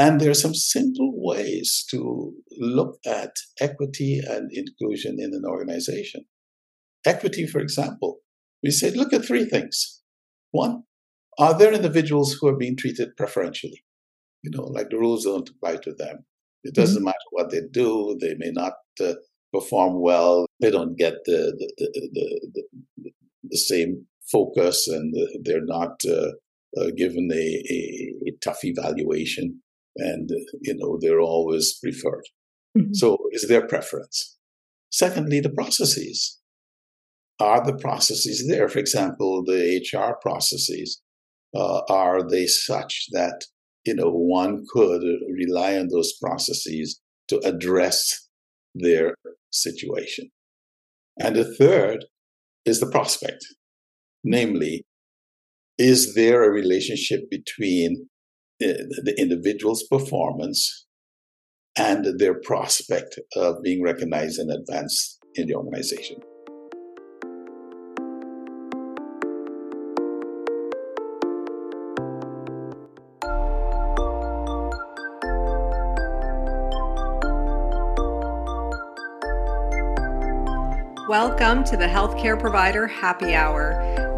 And there are some simple ways to look at equity and inclusion in an organization. Equity, for example, we say, look at three things. One, are there individuals who are being treated preferentially? You know, like the rules don't apply to them. It doesn't mm-hmm. matter what they do, they may not uh, perform well, they don't get the, the, the, the, the same focus, and they're not uh, uh, given a, a, a tough evaluation and you know they're always preferred. Mm-hmm. So is their preference. Secondly, the processes. Are the processes there? For example, the HR processes, uh, are they such that you know one could rely on those processes to address their situation? And the third is the prospect, namely, is there a relationship between Eh, the individual's performance and their prospect of being recognized and advanced in the organization. Welcome to the Healthcare Provider Happy Hour.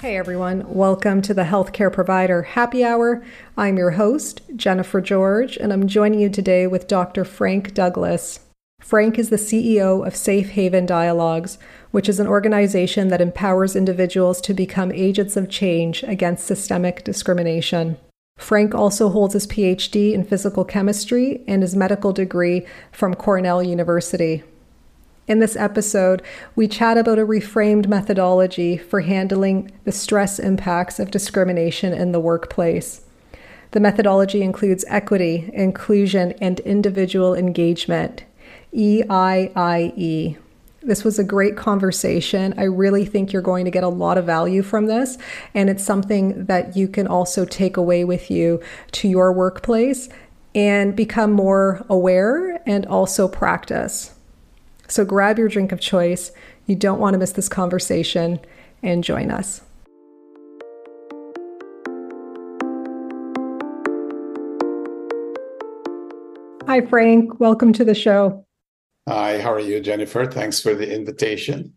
Hey everyone, welcome to the Healthcare Provider Happy Hour. I'm your host, Jennifer George, and I'm joining you today with Dr. Frank Douglas. Frank is the CEO of Safe Haven Dialogues, which is an organization that empowers individuals to become agents of change against systemic discrimination. Frank also holds his PhD in physical chemistry and his medical degree from Cornell University. In this episode, we chat about a reframed methodology for handling the stress impacts of discrimination in the workplace. The methodology includes equity, inclusion, and individual engagement, EIIE. This was a great conversation. I really think you're going to get a lot of value from this, and it's something that you can also take away with you to your workplace and become more aware and also practice. So grab your drink of choice. You don't want to miss this conversation and join us. Hi, Frank. Welcome to the show. Hi, how are you, Jennifer? Thanks for the invitation.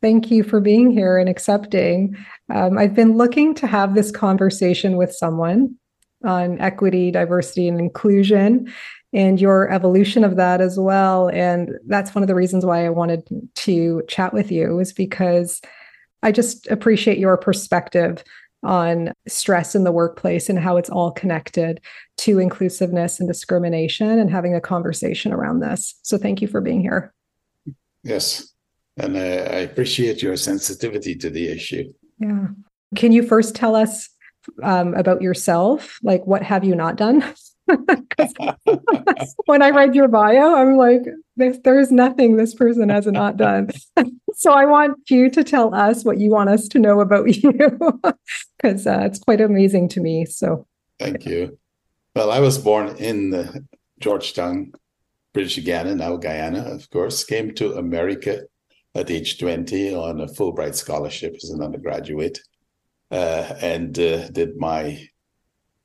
Thank you for being here and accepting. Um, I've been looking to have this conversation with someone on equity, diversity, and inclusion and your evolution of that as well. And that's one of the reasons why I wanted to chat with you, is because I just appreciate your perspective on stress in the workplace and how it's all connected to inclusiveness and discrimination and having a conversation around this. So thank you for being here. Yes. And I appreciate your sensitivity to the issue. Yeah. Can you first tell us um, about yourself? Like, what have you not done? when I read your bio, I'm like, there's nothing this person has not done. so I want you to tell us what you want us to know about you, because uh, it's quite amazing to me. So thank you. Well, I was born in Georgetown, British Guiana, now Guyana, of course, came to America at age 20 on a Fulbright scholarship as an undergraduate uh, and uh, did my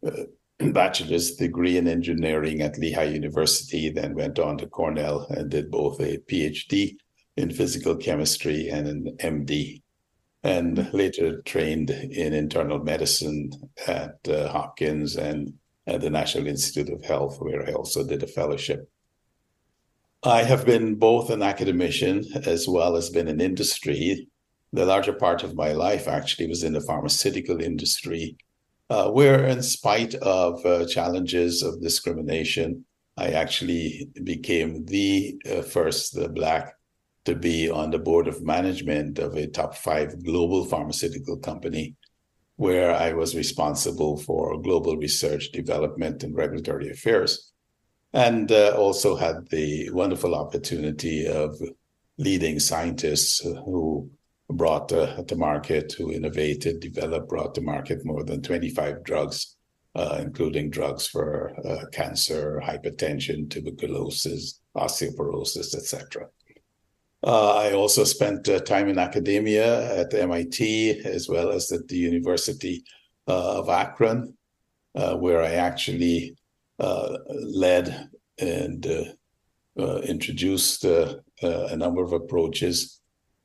uh, bachelor's degree in engineering at Lehigh University, then went on to Cornell and did both a PhD in physical chemistry and an MD, and later trained in internal medicine at uh, Hopkins and at the National Institute of Health, where I also did a fellowship. I have been both an academician as well as been in industry. The larger part of my life actually was in the pharmaceutical industry, uh, where, in spite of uh, challenges of discrimination, I actually became the uh, first Black to be on the board of management of a top five global pharmaceutical company, where I was responsible for global research, development, and regulatory affairs, and uh, also had the wonderful opportunity of leading scientists who brought uh, to market, who innovated, developed, brought to market more than 25 drugs, uh, including drugs for uh, cancer, hypertension, tuberculosis, osteoporosis, etc. Uh, I also spent uh, time in academia at MIT as well as at the University of Akron, where I actually led and introduced a number of approaches.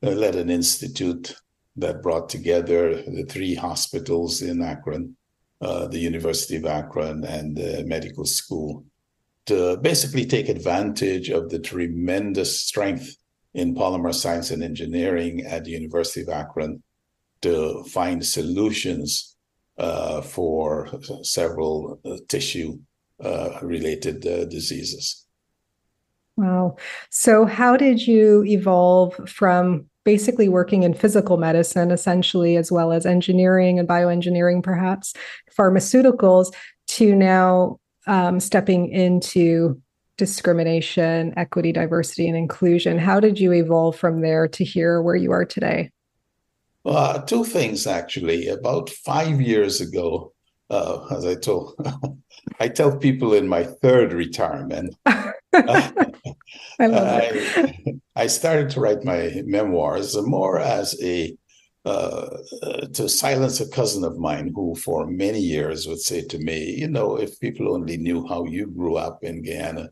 I led an institute that brought together the three hospitals in Akron, the University of Akron, and the medical school to basically take advantage of the tremendous strength in polymer science and engineering at the University of Akron to find solutions uh, for several uh, tissue uh, related uh, diseases. Wow. So, how did you evolve from basically working in physical medicine, essentially, as well as engineering and bioengineering, perhaps pharmaceuticals, to now um, stepping into discrimination, equity, diversity, and inclusion. How did you evolve from there to here where you are today? Uh, two things actually. About five years ago, uh, as I told, I tell people in my third retirement, I, I, I, started to write my memoirs more as a uh, to silence a cousin of mine who, for many years, would say to me, "You know, if people only knew how you grew up in Guyana,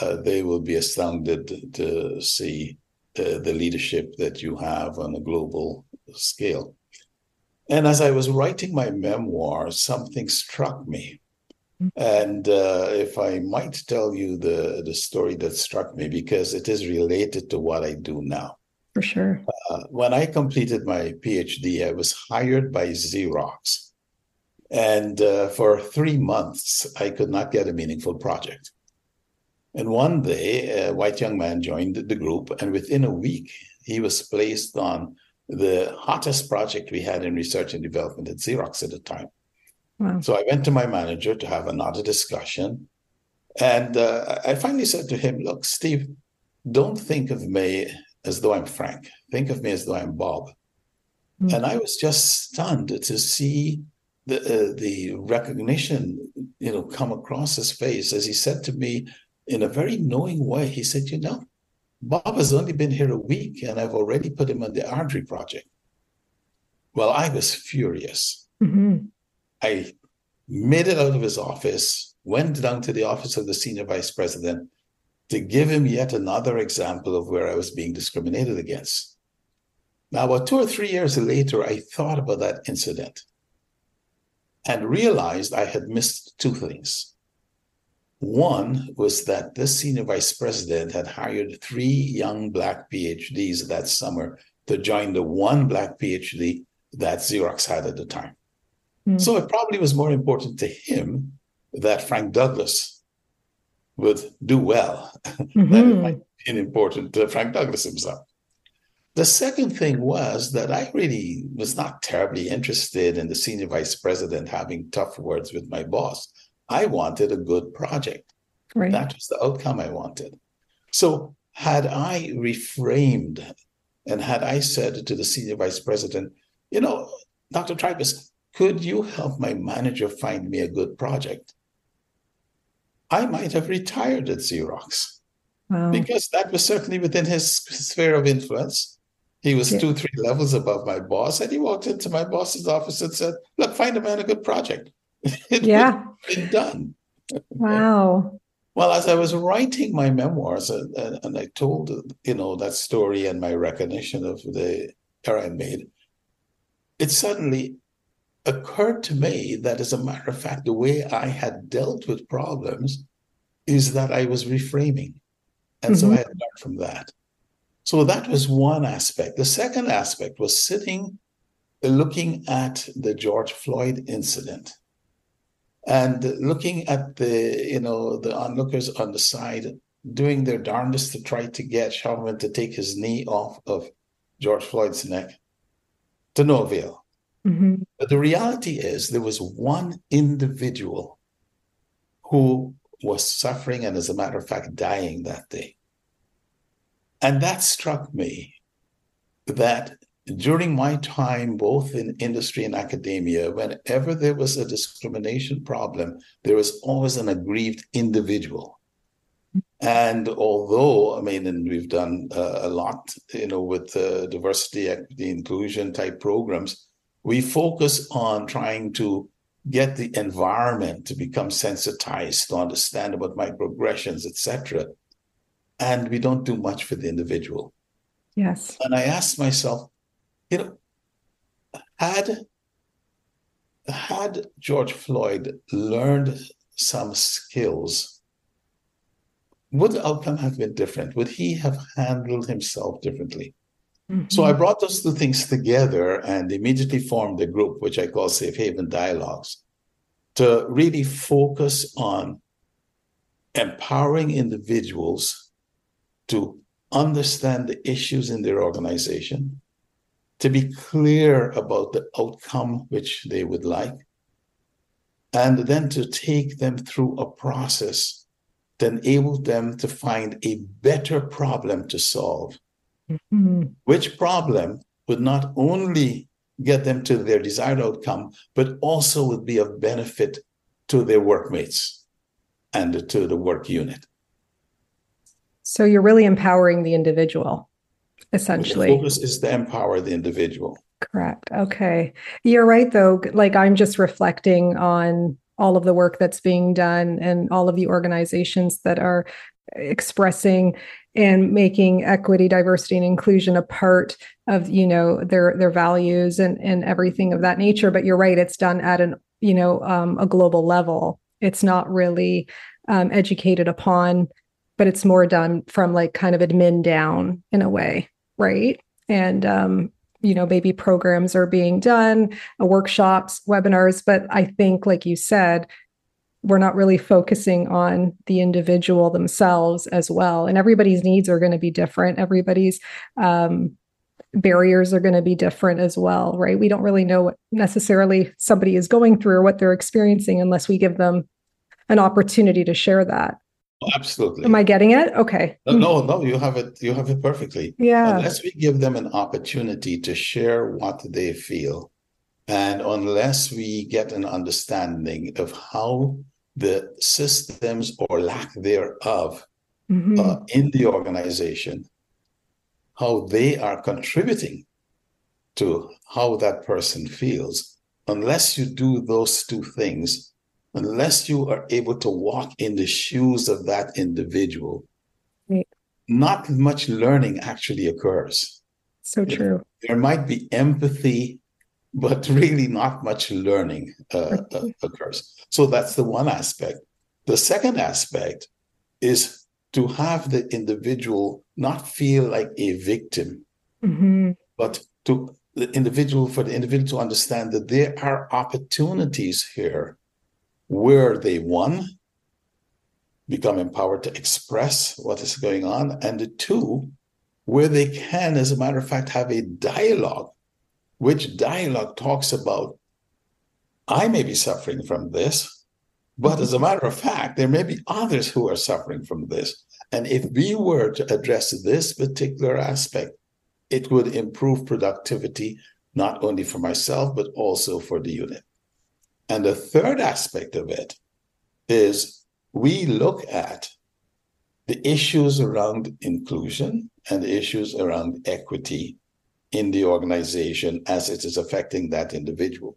uh, they will be astounded to see uh, the leadership that you have on a global scale. And as I was writing my memoir, something struck me. And uh, if I might tell you the, the story that struck me, because it is related to what I do now. For sure. Uh, when I completed my PhD, I was hired by Xerox. And uh, for three months, I could not get a meaningful project. And one day, a white young man joined the group, and within a week, he was placed on the hottest project we had in research and development at Xerox at the time. Wow. So I went to my manager to have another discussion. And uh, I finally said to him, Look, Steve, don't think of me as though I'm Frank. Think of me as though I'm Bob. Mm-hmm. And I was just stunned to see the, uh, the recognition, you know, come across his face as he said to me, in a very knowing way, he said, You know, Bob has only been here a week and I've already put him on the Ardrey project. Well, I was furious. Mm-hmm. I made it out of his office, went down to the office of the senior vice president to give him yet another example of where I was being discriminated against. Now, about two or three years later, I thought about that incident and realized I had missed two things. One was that this senior vice president had hired three young Black PhDs that summer to join the one Black PhD that Xerox had at the time. Mm. So it probably was more important to him that Frank Douglas would do well mm-hmm. than it might be important to Frank Douglas himself. The second thing was that I really was not terribly interested in the senior vice president having tough words with my boss. I wanted a good project. Right. That was the outcome I wanted. So, had I reframed and had I said to the senior vice president, you know, Dr. Tribus, could you help my manager find me a good project? I might have retired at Xerox. Wow. Because that was certainly within his sphere of influence. He was yeah. two, three levels above my boss, and he walked into my boss's office and said, "Look, find a man a good project." it yeah, been done. Wow. well, as I was writing my memoirs, and, and, and, I told you know that story and my recognition of the error I made, it suddenly occurred to me that, as a matter of fact, the way I had dealt with problems is that I was reframing. And mm-hmm. so I had learned from that. So that was one aspect. The second aspect was sitting, looking at the George Floyd incident and looking at the, you know, the onlookers on the side doing their darndest to try to get Chauvin to take his knee off of George Floyd's neck to no avail. Mm-hmm. But the reality is, there was one individual who was suffering and, as a matter of fact, dying that day. And that struck me that during my time, both in industry and academia, whenever there was a discrimination problem, there was always an aggrieved individual. And although, I mean, and we've done uh, a lot, you know, with uh, diversity, equity, inclusion type programs, we focus on trying to get the environment to become sensitized to understand about microaggressions, etc. And we don't do much for the individual. Yes. And I asked myself, you know, had had George Floyd learned some skills, would the outcome have been different? Would he have handled himself differently? Mm-hmm. So I brought those two things together and immediately formed a group, which I call Safe Haven Dialogues, to really focus on empowering individuals to understand the issues in their organization, to be clear about the outcome which they would like, and then to take them through a process that enable them to find a better problem to solve mm-hmm. which problem would not only get them to their desired outcome, but also would be of benefit to their workmates and to the work unit. So you're really empowering the individual, essentially. The focus is to empower the individual. Correct. Okay. You're right, though. Like I'm just reflecting on all of the work that's being done and all of the organizations that are expressing and making equity diversity and inclusion a part of you know their their values and and everything of that nature. But you're right it's done at an you know um, a global level. It's not really um, educated upon but it's more done from like kind of admin down in a way right? And um, you know maybe programs are being done uh, workshops webinars but i think like you said we're not really focusing on the individual themselves as well. And everybody's needs are going to be different. Everybody's um, barriers are going to be different as well, right? We don't really know what necessarily somebody is going through or what they're experiencing unless we give them an opportunity to share that. Absolutely. Am I getting it? Okay. No, no, you have it. You have it perfectly. Yeah. Unless we give them an opportunity to share what they feel, and unless we get an understanding of how the systems or lack thereof mm-hmm. uh, in the organization, how they are contributing to how that person feels, unless you do those two things, unless you are able to walk in the shoes of that individual, right. not much learning actually occurs. So true. There might be empathy but really not much learning uh, uh, occurs. So that's the one aspect. The second aspect is to have the individual not feel like a victim, mm-hmm. but to the individual for the individual to understand that there are opportunities here where they one become empowered to express what is going on, and the two where they can, as a matter of fact, have a dialogue which dialogue talks about I may be suffering from this, but as a matter of fact, there may be others who are suffering from this. And if we were to address this particular aspect, it would improve productivity, not only for myself, but also for the unit. And the third aspect of it is we look at the issues around inclusion and the issues around equity in the organization as it is affecting that individual.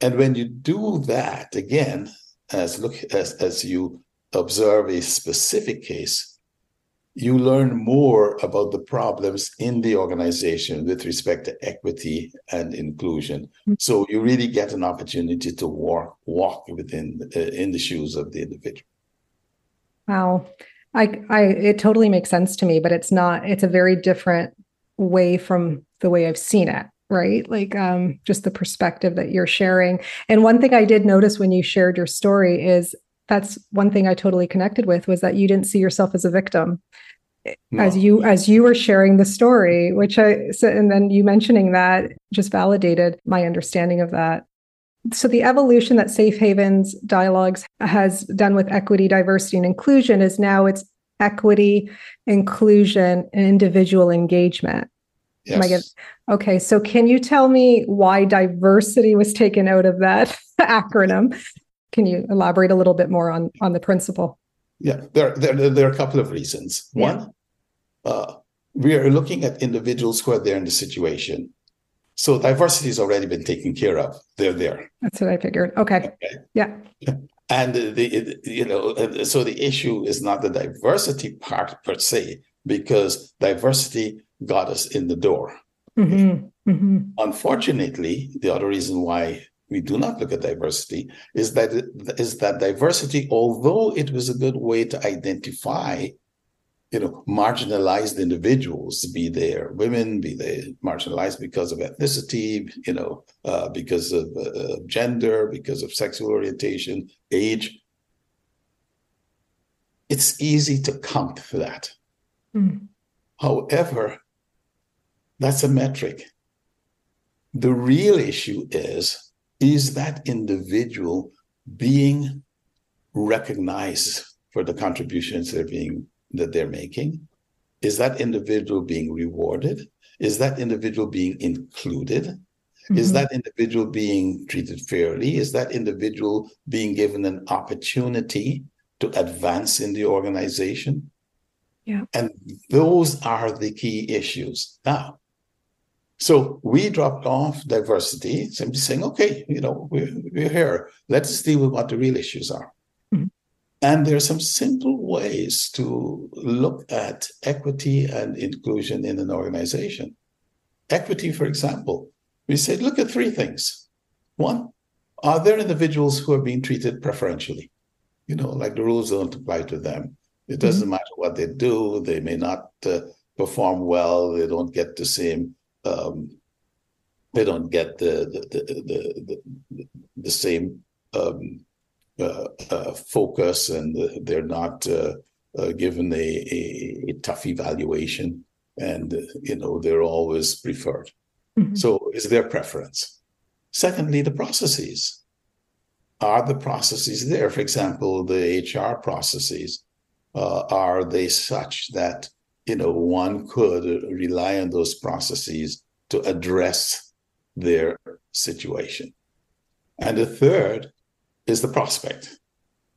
And when you do that, again, as look as, as you observe a specific case, you learn more about the problems in the organization with respect to equity and inclusion. Mm-hmm. So you really get an opportunity to walk walk within uh, in the shoes of the individual. Wow, I, I it totally makes sense to me, but it's not. It's a very different way from the way I've seen it right? Like um just the perspective that you're sharing. And one thing i did notice when you shared your story is that's one thing i totally connected with was that you didn't see yourself as a victim. No. as you as you were sharing the story which i so, and then you mentioning that just validated my understanding of that. So the evolution that safe havens dialogues has done with equity diversity and inclusion is now it's equity inclusion and individual engagement yes. Am I get, okay so can you tell me why diversity was taken out of that acronym can you elaborate a little bit more on on the principle yeah, there, there, there are a couple of reasons. Yeah. One, uh, we are looking at individuals who are there in the situation. So diversity has already been taken care of. They're there. That's what I figured. Okay. okay. Yeah. And the you know so the issue is not the diversity part per se because diversity got us in the door. Mm-hmm. Mm-hmm. Unfortunately, the other reason why we do not look at diversity is that is that diversity, although it was a good way to identify, you know, marginalized individuals, be there women, be they marginalized because of ethnicity, you know, uh, because of uh, gender, because of sexual orientation, age. It's easy to count for that. Mm. However, that's a metric. The real issue is is that individual being recognized for the contributions they're being that they're making? Is that individual being rewarded? Is that individual being included? Mm-hmm. is that individual being treated fairly? Is that individual being given an opportunity to advance in the organization? Yeah. And those are the key issues. Now so we dropped off diversity, simply saying, okay, you know, we're, we're here. Let's deal with what the real issues are. And there are some simple ways to look at equity and inclusion in an organization. Equity, for example, we say, look at three things. One, are there individuals who are being treated preferentially? You know, like the rules don't apply to them. It doesn't mm-hmm. matter what they do, they may not uh, perform well, they don't get the same um, they don't get the the the the, the, the same um, focus, and they're not uh, uh, given a, a, a, tough evaluation, and you know they're always preferred. Mm-hmm. So, is their preference? Secondly, the processes. Are the processes there? For example, the HR processes. Uh, are they such that you know, one could rely on those processes to address their situation. And the third is the prospect,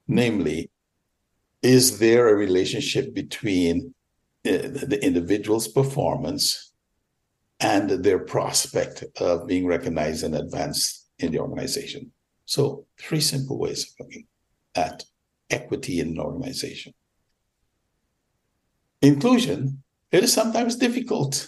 namely, is there a relationship between uh, the individual's performance and their prospect of being recognized and advanced in the organization? So, three simple ways of looking at equity in an organization. Inclusion, it is sometimes difficult.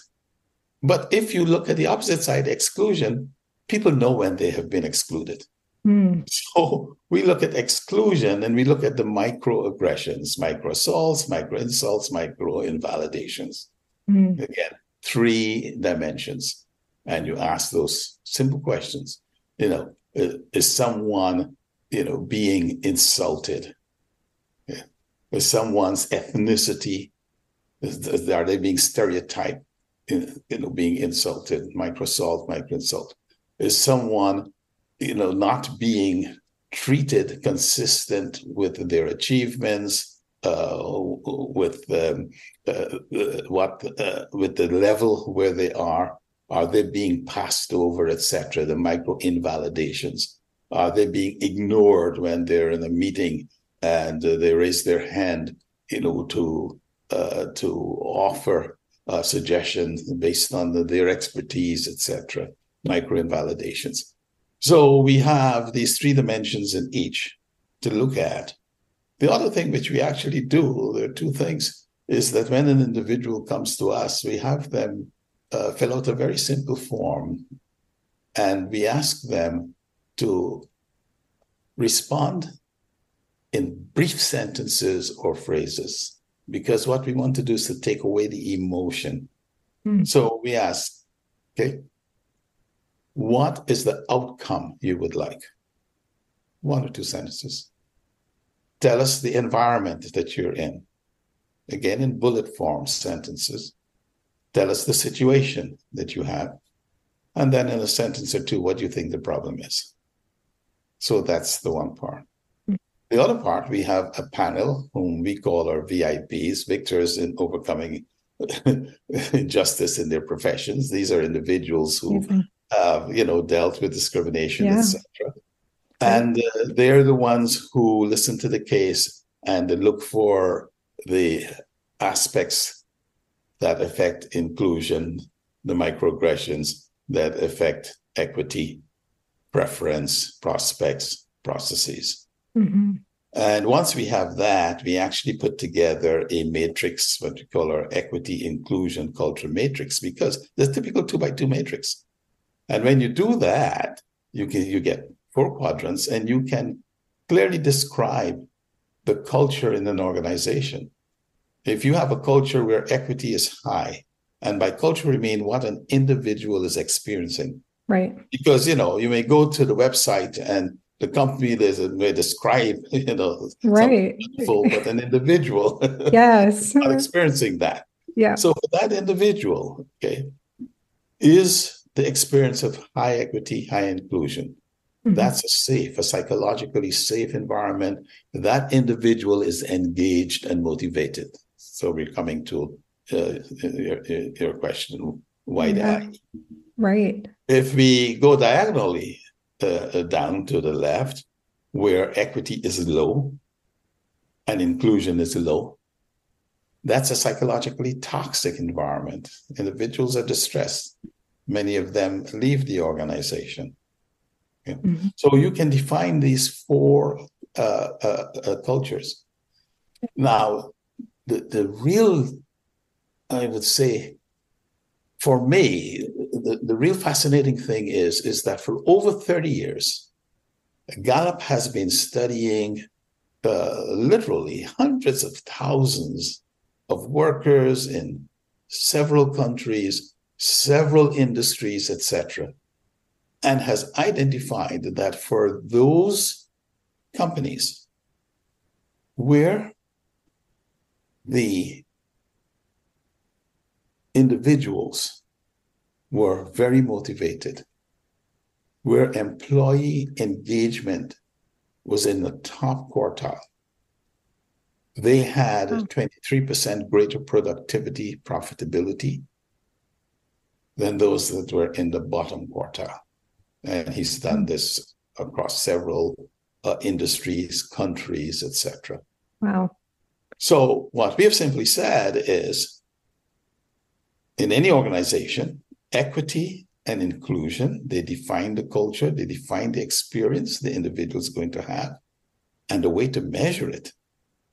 But if you look at the opposite side, exclusion, people know when they have been excluded. Mm. So we look at exclusion and we look at the microaggressions, micro assaults, micro insults, micro invalidations. Mm. Again, three dimensions. And you ask those simple questions. You know, is someone, you know, being insulted? Yeah. Is someone's ethnicity are they being stereotyped, you know, being insulted, micro assault, micro insult? Is someone, you know, not being treated consistent with their achievements, uh, with um, uh, what, uh, with the level where they are? Are they being passed over, etc.? The micro invalidations. Are they being ignored when they're in a meeting and uh, they raise their hand you know, to uh, to offer uh, suggestions based on the, their expertise, etc. Micro invalidations. So we have these three dimensions in each to look at. The other thing which we actually do, there are two things, is that when an individual comes to us, we have them uh, fill out a very simple form and we ask them to respond in brief sentences or phrases because what we want to do is to take away the emotion. Mm. So we ask, okay, what is the outcome you would like? One or two sentences. Tell us the environment that you're in. Again, in bullet form sentences. Tell us the situation that you have. And then in a sentence or two, what do you think the problem is? So that's the one part. Mm-hmm. The other part, we have a panel whom we call our VIPs, victors in overcoming injustice in their professions. These are individuals who have, you know, dealt with discrimination, yeah. etc. And uh, they're the ones who listen to the case and look for the aspects that affect inclusion, the microaggressions that affect equity, preference, prospects, processes. Mm-hmm. And once we have that, we actually put together a matrix, what we call our equity inclusion culture matrix, because there's typical two by two matrix. And when you do that, you can you get four quadrants and you can clearly describe the culture in an organization. If you have a culture where equity is high, and by culture we mean what an individual is experiencing. Right. Because you know, you may go to the website and the company there's a may describe you know right but an individual yes not experiencing that yeah so for that individual okay is the experience of high equity high inclusion mm-hmm. that's a safe a psychologically safe environment that individual is engaged and motivated so we're coming to uh, your, your question why yeah. that right if we go diagonally uh, down to the left, where equity is low and inclusion is low, that's a psychologically toxic environment. Individuals are distressed. Many of them leave the organization. Yeah. Mm-hmm. So you can define these four uh, uh, uh, cultures. Now, the, the real, I would say, for me, the, the real fascinating thing is, is that for over 30 years, Gallup has been studying uh, literally hundreds of thousands of workers in several countries, several industries, etc., and has identified that for those companies where the individuals were very motivated, where employee engagement was in the top quartile. They had hmm. oh. 23% greater productivity, profitability than those that were in the bottom quartile. And he's done this across several uh, industries, countries, etc. Wow. So, what we have simply said is in any organization, equity and inclusion, they define the culture, they define the experience the individual is going to have. And the way to measure it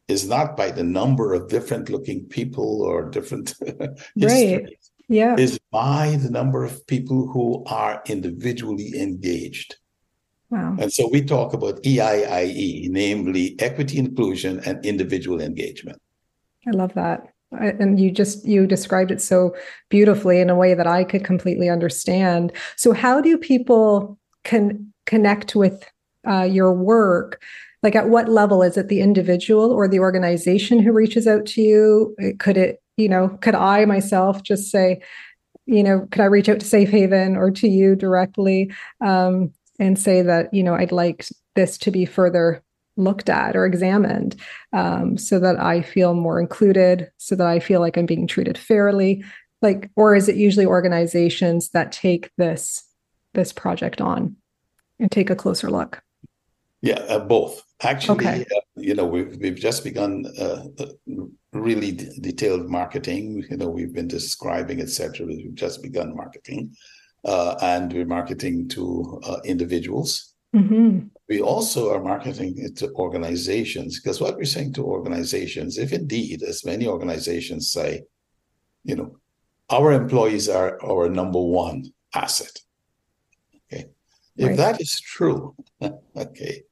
is not by the number of different looking people or different right. Yeah. Is by the number of people who are individually engaged. Wow. And so we talk about EIIE, namely equity, inclusion, and individual engagement. I love that and you just you described it so beautifully in a way that i could completely understand so how do people can connect with uh, your work like at what level is it the individual or the organization who reaches out to you could it you know could i myself just say you know could i reach out to safe haven or to you directly um, and say that you know i'd like this to be further looked at or examined um, so that I feel more included, so that I feel like I'm being treated fairly? Like, or is it usually organizations that take this this project on and take a closer look? Yeah, uh, both. Actually, okay. uh, you know, we've we've just begun uh, really d- detailed marketing. You know, we've been describing, etc. We've just begun marketing, uh, and we're marketing to uh, individuals. Mm-hmm. We also are marketing it to organizations because what we're saying to organizations, if indeed, as many organizations say, you know, our employees are our number one asset. Okay, if right. that is true, okay,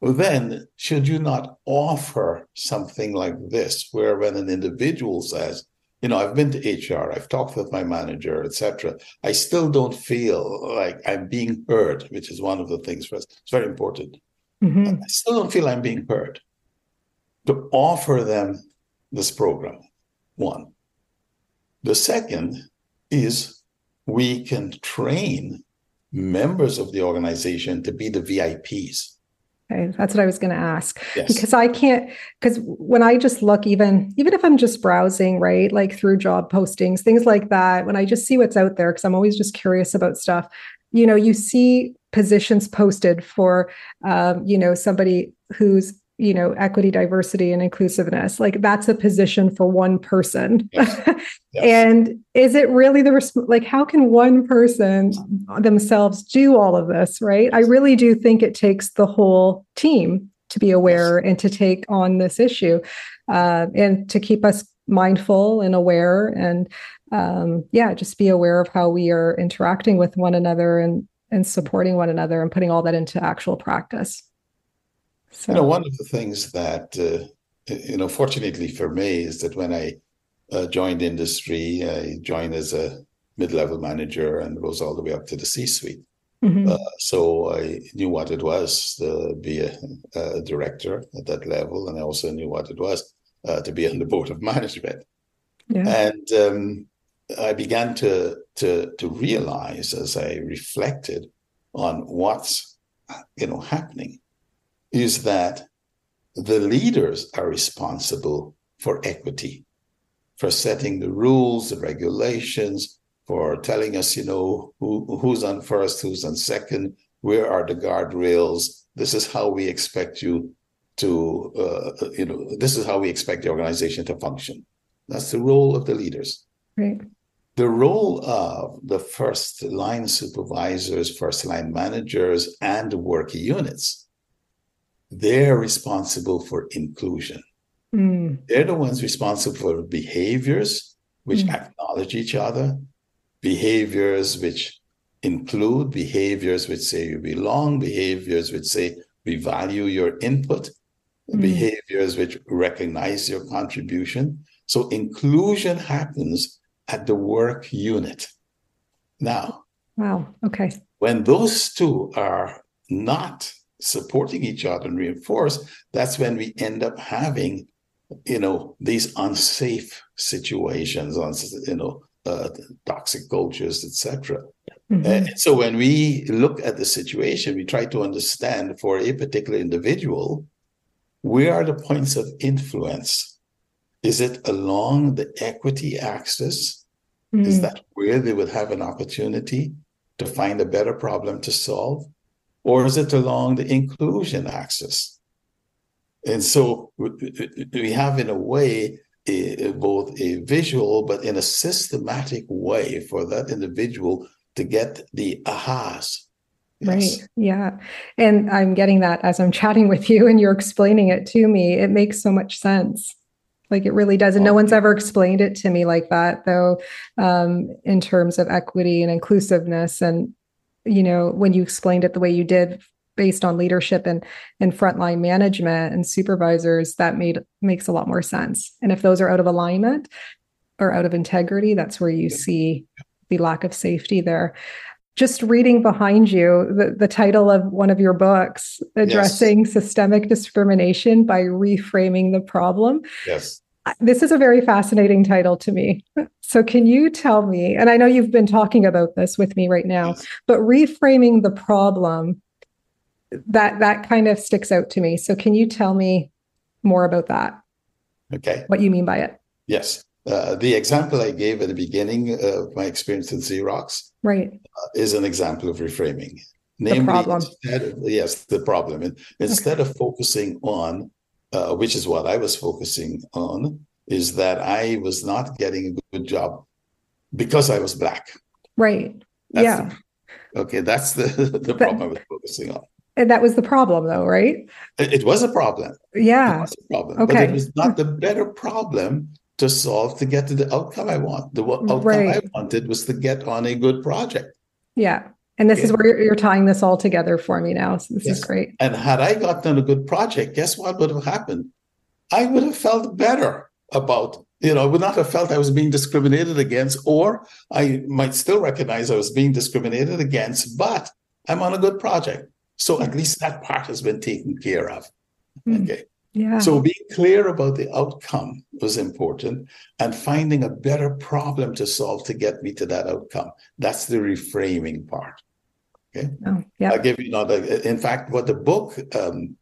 well, then should you not offer something like this, where when an individual says, you know, I've been to HR, I've talked with my manager, etc. I still don't feel like I'm being heard, which is one of the things for us. It's very important. Mm-hmm. I still don't feel I'm being heard. To offer them this program, one. The second is we can train members of the organization to be the VIPs. Okay, that's what I was going to ask yes. because I can't because when I just look even even if I'm just browsing right like through job postings things like that when I just see what's out there because I'm always just curious about stuff you know you see positions posted for um, you know somebody who's you know equity diversity and inclusiveness like that's a position for one person yes. Yes. and is it really the resp- like how can one person themselves do all of this right i really do think it takes the whole team to be aware yes. and to take on this issue uh, and to keep us mindful and aware and um, yeah just be aware of how we are interacting with one another and and supporting one another and putting all that into actual practice so. You know, one of the things that, uh, you know, fortunately for me is that when I uh, joined industry, I joined as a mid level manager and rose all the way up to the C suite. Mm-hmm. Uh, so I knew what it was to be a, a, director at that level, and I also knew what it was uh, to be on the board of management. Yeah. And um, I began to to to realize as I reflected on what's you know happening is that the leaders are responsible for equity, for setting the rules, the regulations, for telling us, you know, who, who's on first, who's on second, where are the guardrails. This is how we expect you to, uh, you know, this is how we expect the organization to function. That's the role of the leaders. Right. The role of the first line supervisors, first line managers, and work units they're responsible for inclusion. Mm. They're the ones responsible for behaviors which mm. acknowledge each other, behaviors which include behaviors which say you belong, behaviors which say we value your input, mm. behaviors which recognize your contribution. So inclusion happens at the work unit. Now, wow, okay. When those two are not supporting each other and reinforce, that's when we end up having, you know, these unsafe situations, on you know, uh, toxic cultures, etc. Mm-hmm. so when we look at the situation, we try to understand for a particular individual, where are the points of influence? Is it along the equity axis? Mm-hmm. Is that where they would have an opportunity to find a better problem to solve? Or is it along the inclusion axis? And so we have, in a way, a, both a visual but in a systematic way for that individual to get the ahas. Yes. Right. Yeah. And I'm getting that as I'm chatting with you and you're explaining it to me. It makes so much sense. Like it really does. And no one's ever explained it to me like that, though, um, in terms of equity and inclusiveness. And you know, when you explained it the way you did based on leadership and and frontline management and supervisors, that made makes a lot more sense. And if those are out of alignment or out of integrity, that's where you see the lack of safety there. Just reading behind you, the, the title of one of your books, Addressing yes. Systemic Discrimination by Reframing the Problem. Yes this is a very fascinating title to me. So, can you tell me, and I know you've been talking about this with me right now, but reframing the problem that that kind of sticks out to me. So, can you tell me more about that? Okay. What you mean by it? Yes. Uh, the example I gave at the beginning of my experience at Xerox right. Uh, is an example of reframing. Namely, the problem. Of, yes, the problem. And instead okay. of focusing on uh, which is what I was focusing on, is that I was not getting a good job because I was black. Right. That's yeah. The, okay, that's the the problem I was focusing on. And that was the problem, though, right? It, it was a problem. Yeah. It was a problem. Okay. But it was not the better problem to solve to get to the outcome I want. The outcome right. I wanted was to get on a good project. Yeah. And this is where you're, you're, tying this all together for me now. So this yes. is great. And had I gotten a good project, guess what would have happened? I would have felt better about, you know, I would not have felt I was being discriminated against, or I might still recognize I was being discriminated against, but I'm on a good project. So at least that part has been taken care of. Mm. Okay. Yeah. So being clear about the outcome was important and finding a better problem to solve to get me to that outcome. That's the reframing part. Okay. Oh, yeah. I'll give you, know, the, in fact, what the book um,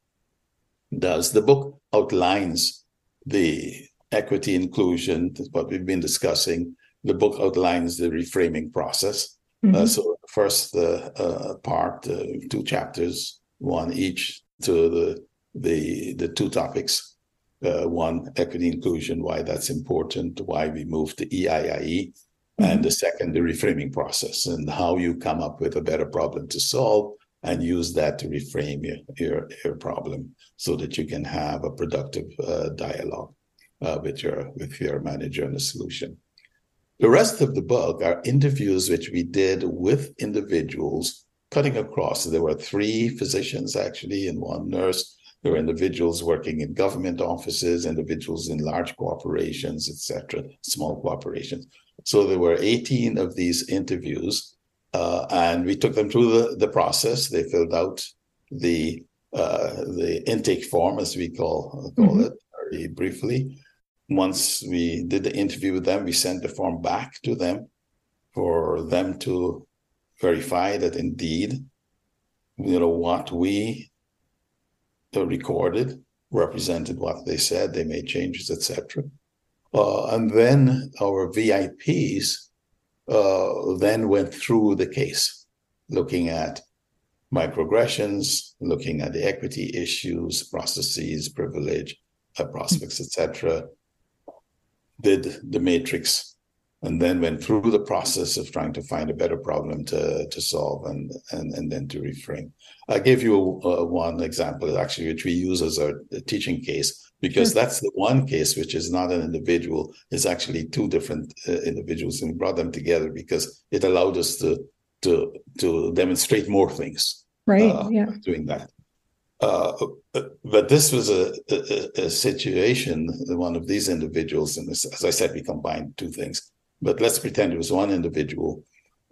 does, the book outlines the equity inclusion, what we've been discussing. The book outlines the reframing process. Uh, mm-hmm. Uh, so first uh, uh, part, uh, two chapters, one each to the the the two topics. Uh, one, equity inclusion, why that's important, why we moved to EIIE, mm-hmm. and the second, the reframing process and how you come up with a better problem to solve and use that to reframe your your, your problem so that you can have a productive uh, dialogue uh, with your with your manager and the solution. The rest of the book are interviews which we did with individuals cutting across. There were three physicians actually and one nurse. There were individuals working in government offices, individuals in large corporations, etc., small corporations. So there were 18 of these interviews, uh, and we took them through the, the process. They filled out the uh, the intake form, as we call call mm-hmm. it, very briefly once we did the interview with them, we sent the form back to them for them to verify that indeed, you know, what we recorded represented what they said. They made changes, etc. Uh, and then our VIPs uh, then went through the case, looking at microaggressions, looking at the equity issues, processes, privilege, uh, prospects, etc did the matrix and then went through the process of trying to find a better problem to, to solve and, and, and then to reframe. I gave you uh, one example, actually, which we use as a teaching case, because sure. that's the one case which is not an individual, it's actually two different uh, individuals, and we brought them together because it allowed us to, to, to demonstrate more things. Right. Uh, yeah. Doing that. Uh, but this was a, a, a, situation, one of these individuals, and this, as I said, we combined two things. But let's pretend it was one individual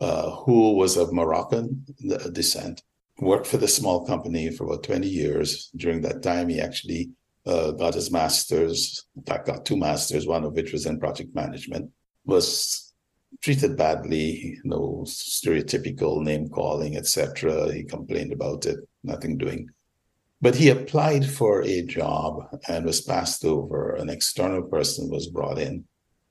uh, who was of Moroccan descent, worked for this small company for about 20 years. During that time, he actually uh, got his master's, in fact, got two masters, one of which was in project management, was treated badly, you know, stereotypical name calling, etc. He complained about it, nothing doing but he applied for a job and was passed over. An external person was brought in.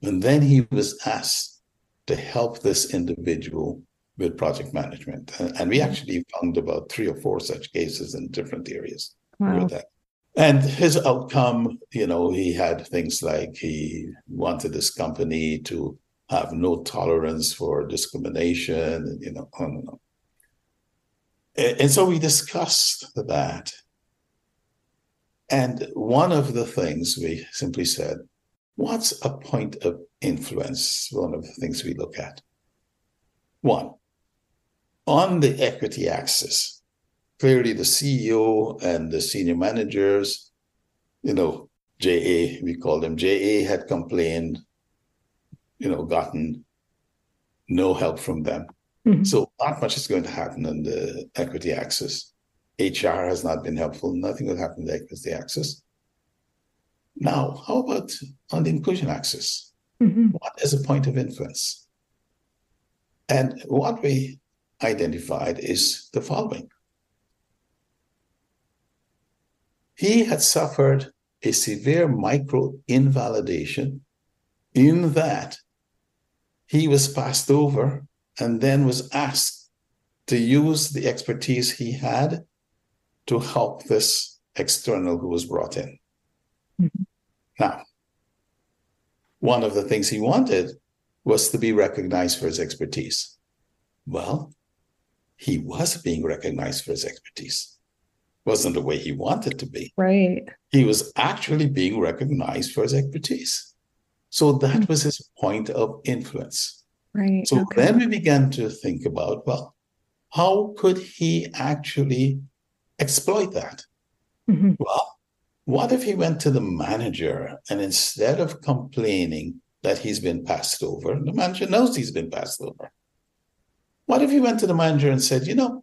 And then he was asked to help this individual with project management. And, we actually found about three or four such cases in different areas wow. that. And his outcome, you know, he had things like he wanted this company to have no tolerance for discrimination, you know, on and on. And so we discussed that. And one of the things we simply said, what's a point of influence? One of the things we look at. One, on the equity axis, clearly the CEO and the senior managers, you know, JA, we call them JA, had complained, you know, gotten no help from them. Mm-hmm. So not much is going to happen on the equity axis. HR has not been helpful. Nothing will happen because the access. Now, how about on the inclusion axis? Mm-hmm. What is a point of influence? And what we identified is the following. He had suffered a severe micro invalidation in that he was passed over and then was asked to use the expertise he had to help this external who was brought in. Mm-hmm. Now, one of the things he wanted was to be recognized for his expertise. Well, he was being recognized for his expertise. Wasn't the way he wanted to be. Right. He was actually being recognized for his expertise. So that mm-hmm. was his point of influence. Right. So okay. then we began to think about, well, how could he actually exploit that? Mm-hmm. Well, what if he went to the manager and instead of complaining that he's been passed over, the manager knows he's been passed over. What if he went to the manager and said, you know,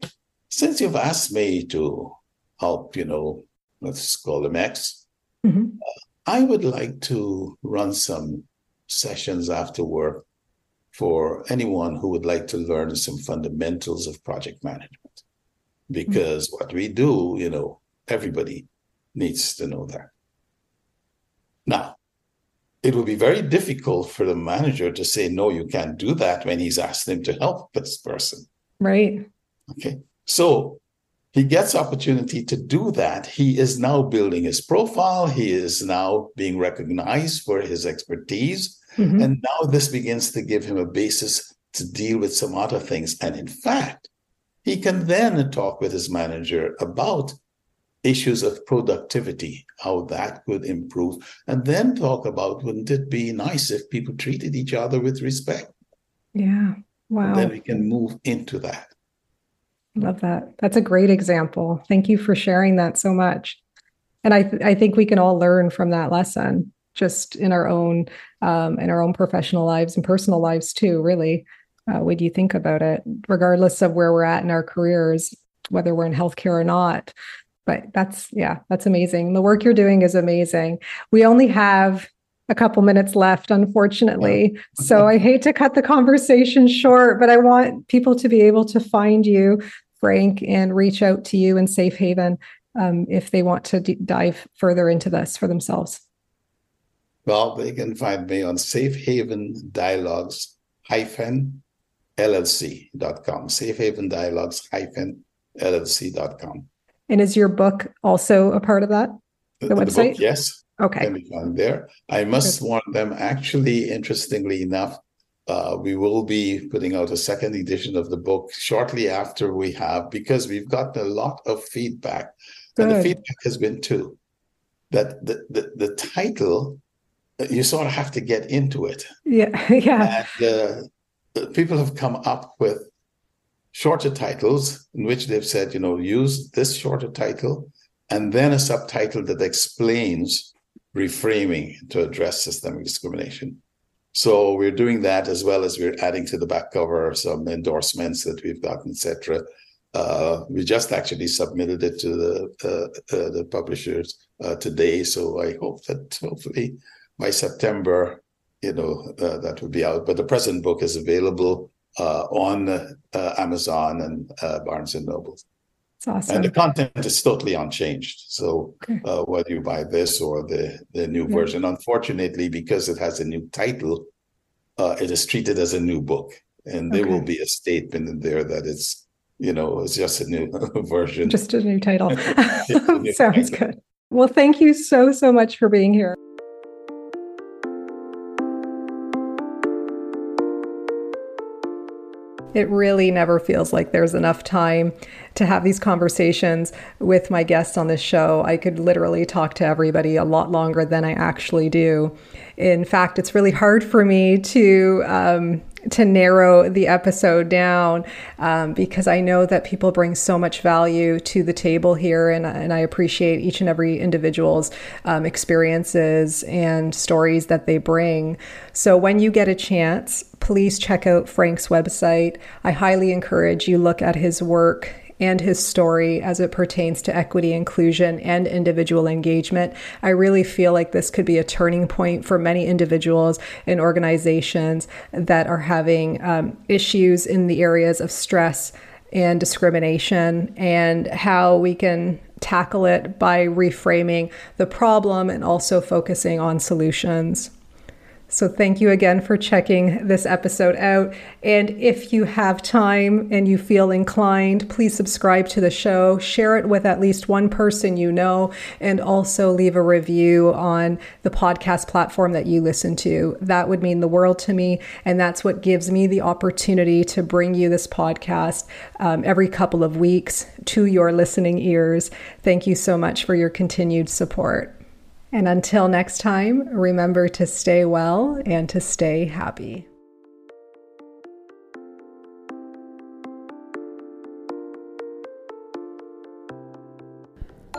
since you've asked me to help, you know, let's call him X, mm-hmm. uh, I would like to run some sessions after work for anyone who would like to learn some fundamentals of project management. Because mm-hmm. what we do, you know, everybody needs to know that. Now, it would be very difficult for the manager to say, no, you can't do that when he's asked him to help this person. Right. Okay. So he gets opportunity to do that. He is now building his profile. He is now being recognized for his expertise. Mm-hmm. And now this begins to give him a basis to deal with some other things. And in fact, he can then talk with his manager about issues of productivity, how that could improve, and then talk about wouldn't it be nice if people treated each other with respect? Yeah. Wow. And then we can move into that. Love that. That's a great example. Thank you for sharing that so much. And I, th- I think we can all learn from that lesson just in our own um, in our own professional lives and personal lives too really uh, when you think about it regardless of where we're at in our careers whether we're in healthcare or not but that's yeah that's amazing the work you're doing is amazing we only have a couple minutes left unfortunately yeah. so i hate to cut the conversation short but i want people to be able to find you frank and reach out to you in safe haven um, if they want to d- dive further into this for themselves well, they can find me on Safe Haven Dialogues hyphen LLC.com. Safe Haven Dialogues hyphen LLC.com. And is your book also a part of that? The, the website? Book, yes. Okay. Can be found there. I must Good. warn them, actually, interestingly enough, uh, we will be putting out a second edition of the book shortly after we have, because we've gotten a lot of feedback. Good. And the feedback has been two that the, the, the title you sort of have to get into it. Yeah, yeah. And uh, people have come up with shorter titles in which they've said, you know, use this shorter title and then a subtitle that explains reframing to address systemic discrimination. So we're doing that as well as we're adding to the back cover some endorsements that we've gotten, etc. Uh, we just actually submitted it to the uh, uh, the publishers uh, today, so I hope that hopefully by September, you know, uh, that would be out. But the present book is available uh, on Amazon and Barnes and Noble. It's awesome. And the content is totally unchanged. So okay. Uh, whether you buy this or the the new yeah. version, unfortunately, because it has a new title, uh, it is treated as a new book, and there okay. will be a statement in there that it's you know it's just a new version, just a new title. new Sounds title. good. Well, thank you so so much for being here. It really never feels like there's enough time to have these conversations with my guests on this show. I could literally talk to everybody a lot longer than I actually do. In fact, it's really hard for me to um, to narrow the episode down um, because I know that people bring so much value to the table here, and, and I appreciate each and every individual's um, experiences and stories that they bring. So when you get a chance, please check out Frank's website. I highly encourage you look at his work and his story as it pertains to equity, inclusion, and individual engagement. I really feel like this could be a turning point for many individuals and organizations that are having um, issues in the areas of stress and discrimination and how we can tackle it by reframing the problem and also focusing on solutions. So, thank you again for checking this episode out. And if you have time and you feel inclined, please subscribe to the show, share it with at least one person you know, and also leave a review on the podcast platform that you listen to. That would mean the world to me. And that's what gives me the opportunity to bring you this podcast um, every couple of weeks to your listening ears. Thank you so much for your continued support. And until next time, remember to stay well and to stay happy.